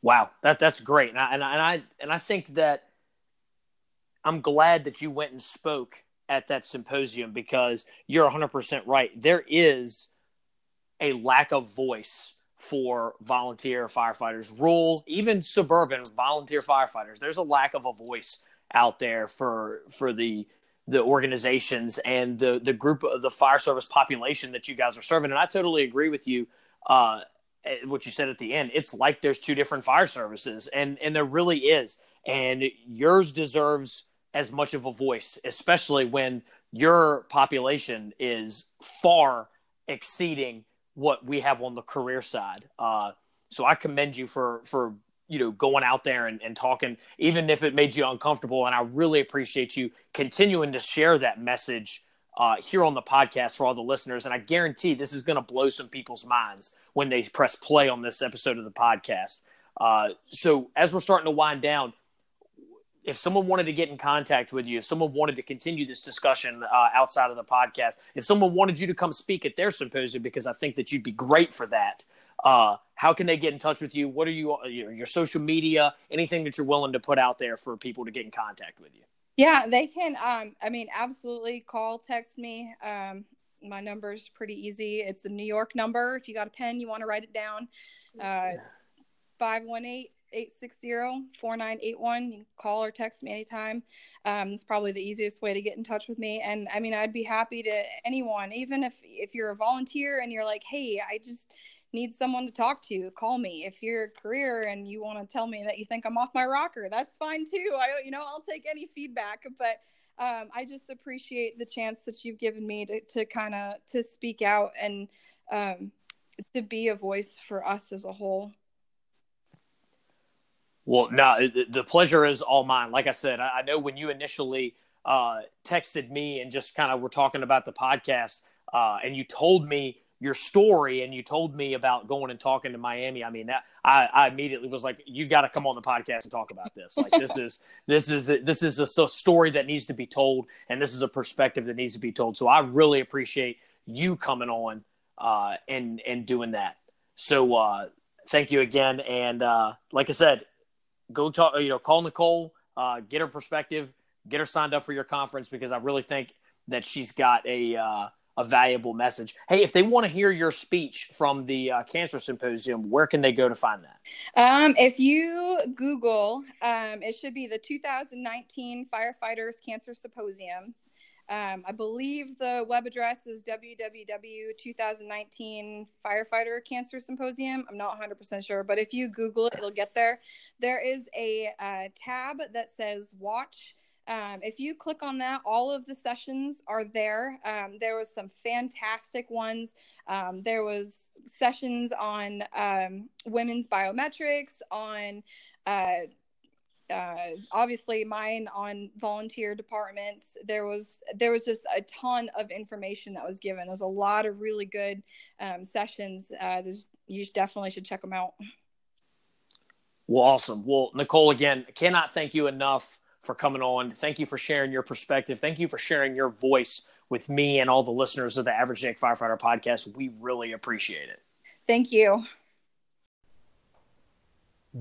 wow that that's great. And I, and I and I and I think that I'm glad that you went and spoke at that symposium because you're 100% right. There is a lack of voice for volunteer firefighters, rural, even suburban volunteer firefighters. There's a lack of a voice out there for for the the organizations and the the group of the fire service population that you guys are serving. And I totally agree with you. Uh, what you said at the end, it's like there's two different fire services, and and there really is, and yours deserves as much of a voice, especially when your population is far exceeding what we have on the career side. Uh, so I commend you for for you know going out there and, and talking, even if it made you uncomfortable. And I really appreciate you continuing to share that message uh, here on the podcast for all the listeners. And I guarantee this is going to blow some people's minds when they press play on this episode of the podcast. Uh, so as we're starting to wind down, if someone wanted to get in contact with you, if someone wanted to continue this discussion uh, outside of the podcast, if someone wanted you to come speak at their symposium, because I think that you'd be great for that, uh, how can they get in touch with you? What are you, uh, your, your social media, anything that you're willing to put out there for people to get in contact with you? Yeah, they can. Um, I mean, absolutely call, text me. Um, my number's pretty easy. It's a New York number. If you got a pen, you want to write it down. Uh, 518 860-4981 you can call or text me anytime. Um, it's probably the easiest way to get in touch with me. And i mean i'd be happy to anyone even if if you're a volunteer and you're like hey i just need someone to talk to call me. If you're a career and you want to tell me that you think i'm off my rocker that's fine too. I you know i'll take any feedback. But um, i just appreciate the chance that you've given me to, to kind of to speak out and um, to be a voice for us as a whole well, no, the pleasure is all mine. Like I said, I know when you initially uh, texted me and just kind of were talking about the podcast, uh, and you told me your story and you told me about going and talking to Miami. I mean, that I, I immediately was like, you got to come on the podcast and talk about this. Like this is [laughs] this is this is a story that needs to be told, and this is a perspective that needs to be told. So I really appreciate you coming on uh, and and doing that. So uh, thank you again, and uh, like I said, go talk, you know, call Nicole, uh, get her perspective, get her signed up for your conference because I really think that she's got a uh, a valuable message. Hey, if they want to hear your speech from the uh, cancer symposium, where can they go to find that? Um, if you Google, um, it should be the 2019 Firefighters Cancer Symposium. Um, I believe the web address is www.2019 Firefighter Cancer Symposium. I'm not 100% sure, but if you Google it, it'll get there. There is a uh, tab that says Watch. Um, if you click on that, all of the sessions are there. Um, there was some fantastic ones. Um, there was sessions on um, women's biometrics, on uh, uh, obviously mine on volunteer departments there was there was just a ton of information that was given. There's a lot of really good um, sessions uh, you definitely should check them out. Well awesome. Well nicole again cannot thank you enough for coming on. Thank you for sharing your perspective. Thank you for sharing your voice with me and all the listeners of the average Nick firefighter podcast. We really appreciate it. Thank you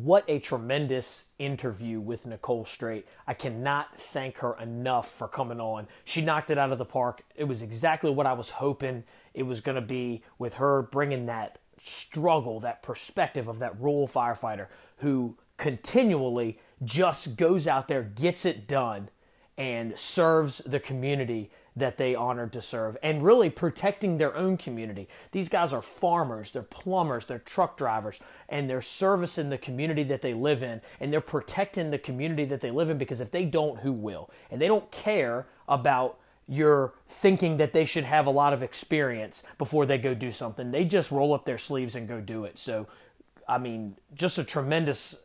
what a tremendous interview with Nicole Straight. I cannot thank her enough for coming on. She knocked it out of the park. It was exactly what I was hoping it was going to be with her bringing that struggle, that perspective of that rural firefighter who continually just goes out there, gets it done, and serves the community that they honored to serve and really protecting their own community. These guys are farmers, they're plumbers, they're truck drivers, and they're servicing the community that they live in and they're protecting the community that they live in because if they don't, who will? And they don't care about your thinking that they should have a lot of experience before they go do something. They just roll up their sleeves and go do it. So, I mean, just a tremendous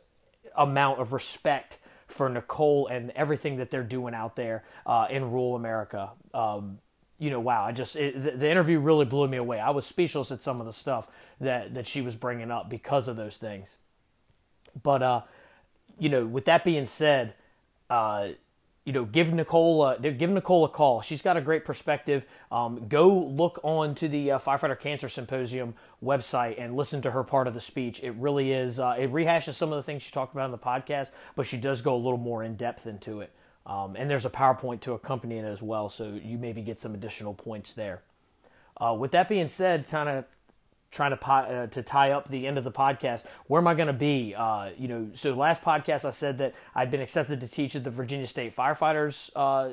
amount of respect for Nicole and everything that they're doing out there uh, in rural America. Um, you know, wow, I just it, the, the, interview really blew me away. I was speechless at some of the stuff that that she was bringing up because of those things. But uh, you know, with that being said, uh, you know, give Nicole a, give Nicole a call. She's got a great perspective. Um, go look on to the uh, Firefighter Cancer Symposium website and listen to her part of the speech. It really is. Uh, it rehashes some of the things she talked about in the podcast, but she does go a little more in depth into it. Um, and there's a PowerPoint to accompany it as well, so you maybe get some additional points there. Uh, with that being said, kind of trying to uh, to tie up the end of the podcast. Where am I going to be? Uh, you know, so last podcast I said that I'd been accepted to teach at the Virginia State Firefighters uh,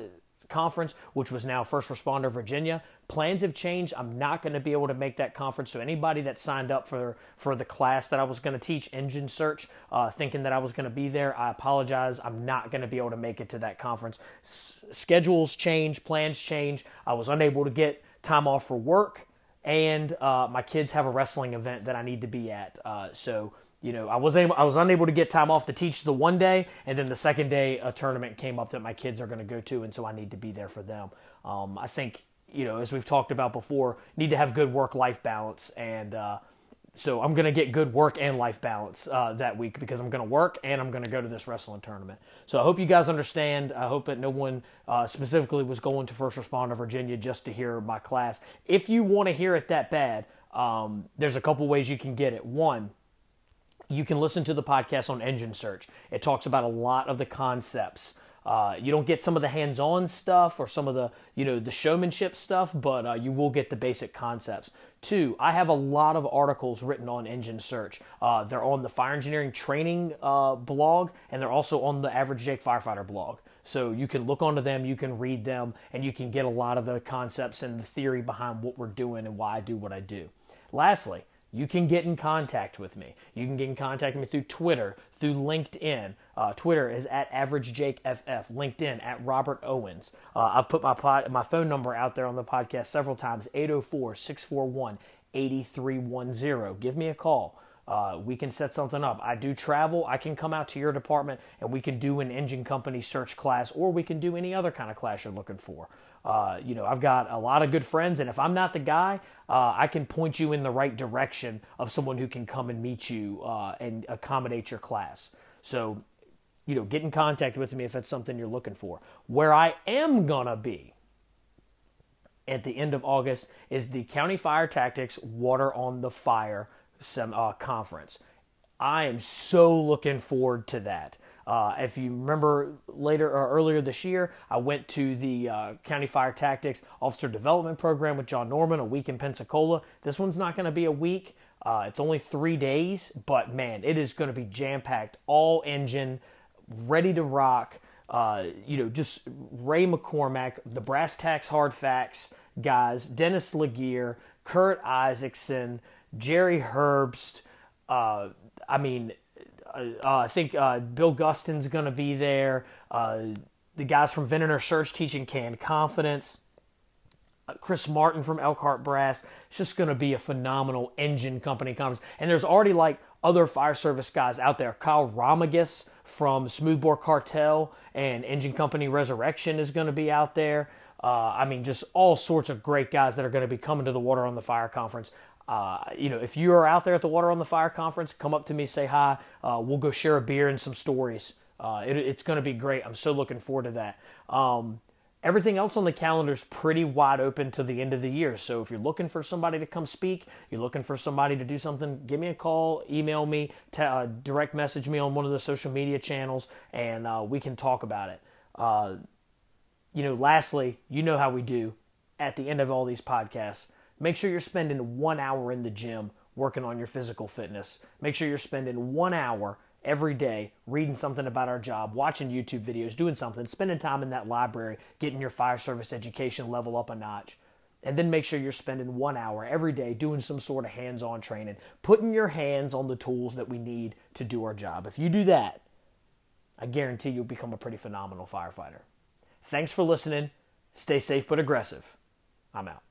Conference, which was now First Responder Virginia. Plans have changed. I'm not going to be able to make that conference. So anybody that signed up for for the class that I was going to teach, Engine Search, uh, thinking that I was going to be there, I apologize. I'm not going to be able to make it to that conference. S- schedules change, plans change. I was unable to get time off for work and uh, my kids have a wrestling event that I need to be at. Uh, so you know, I was able, I was unable to get time off to teach the one day, and then the second day a tournament came up that my kids are going to go to, and so I need to be there for them. Um, I think you know, as we've talked about before, need to have good work life balance, and uh, so I'm to get good work and life balance uh, that week because I'm to work and I'm to go to this wrestling tournament. So I hope you guys understand. I hope that no one uh, specifically was going to First Responder Virginia just to hear my class. If you want to hear it that bad, um, there's a couple ways you can get it. One, you can listen to the podcast on Engine Search. It talks about a lot of the concepts uh, you don't get some of the hands-on stuff or some of the you know the showmanship stuff, but uh, you will get the basic concepts. Two, I have a lot of articles written on engine search. Uh, they're on the fire engineering training uh, blog, and they're also on the Average Jake Firefighter blog. So you can look onto them, you can read them, and you can get a lot of the concepts and the theory behind what we're doing and why I do what I do. Lastly, you can get in contact with me. You can get in contact with me through Twitter, through LinkedIn. Uh, Twitter is at AverageJakeFF. LinkedIn at Robert Owens. Uh, I've put my pod, my phone number out there on the podcast several times 804 641 8310. Give me a call. Uh, we can set something up. I do travel. I can come out to your department and we can do an engine company search class, or we can do any other kind of class you're looking for. Uh, you know, I've got a lot of good friends, and if I'm not the guy, uh, I can point you in the right direction of someone who can come and meet you uh, and accommodate your class. So, you know, get in contact with me if it's something you're looking for. Where I am gonna be at the end of August is the County Fire Tactics Water on the Fire sem- uh, conference. I am so looking forward to that. Uh, if you remember later or earlier this year, I went to the uh, County Fire Tactics Officer Development Program with John Norman a week in Pensacola. This one's not going to be a week. Uh, it's only three days, but man, it is going to be jam packed, all engine, ready to rock. Uh, you know, just Ray McCormack, the Brass Tacks Hard Facts guys, Dennis LeGear, Kurt Isaacson, Jerry Herbst. Uh, I mean, uh, I think uh, Bill Gustin's going to be there. Uh, the guys from Venator Search teaching canned confidence. Uh, Chris Martin from Elkhart Brass. It's just going to be a phenomenal engine company conference. And there's already like other fire service guys out there. Kyle Romagus from Smoothbore Cartel and Engine Company Resurrection is going to be out there. Uh, I mean, just all sorts of great guys that are going to be coming to the Water on the Fire conference. Uh, you know, if you are out there at the Water on the Fire conference, come up to me, say hi. Uh, we'll go share a beer and some stories. Uh, it, it's going to be great. I'm so looking forward to that. Um, everything else on the calendar is pretty wide open to the end of the year. So if you're looking for somebody to come speak, you're looking for somebody to do something, give me a call, email me, t- uh, direct message me on one of the social media channels, and uh, we can talk about it. Uh, you know, lastly, you know how we do at the end of all these podcasts Make sure you're spending one hour in the gym working on your physical fitness. Make sure you're spending one hour every day reading something about our job, watching YouTube videos, doing something, spending time in that library, getting your fire service education level up a notch. And then make sure you're spending one hour every day doing some sort of hands on training, putting your hands on the tools that we need to do our job. If you do that, I guarantee you'll become a pretty phenomenal firefighter. Thanks for listening. Stay safe but aggressive. I'm out.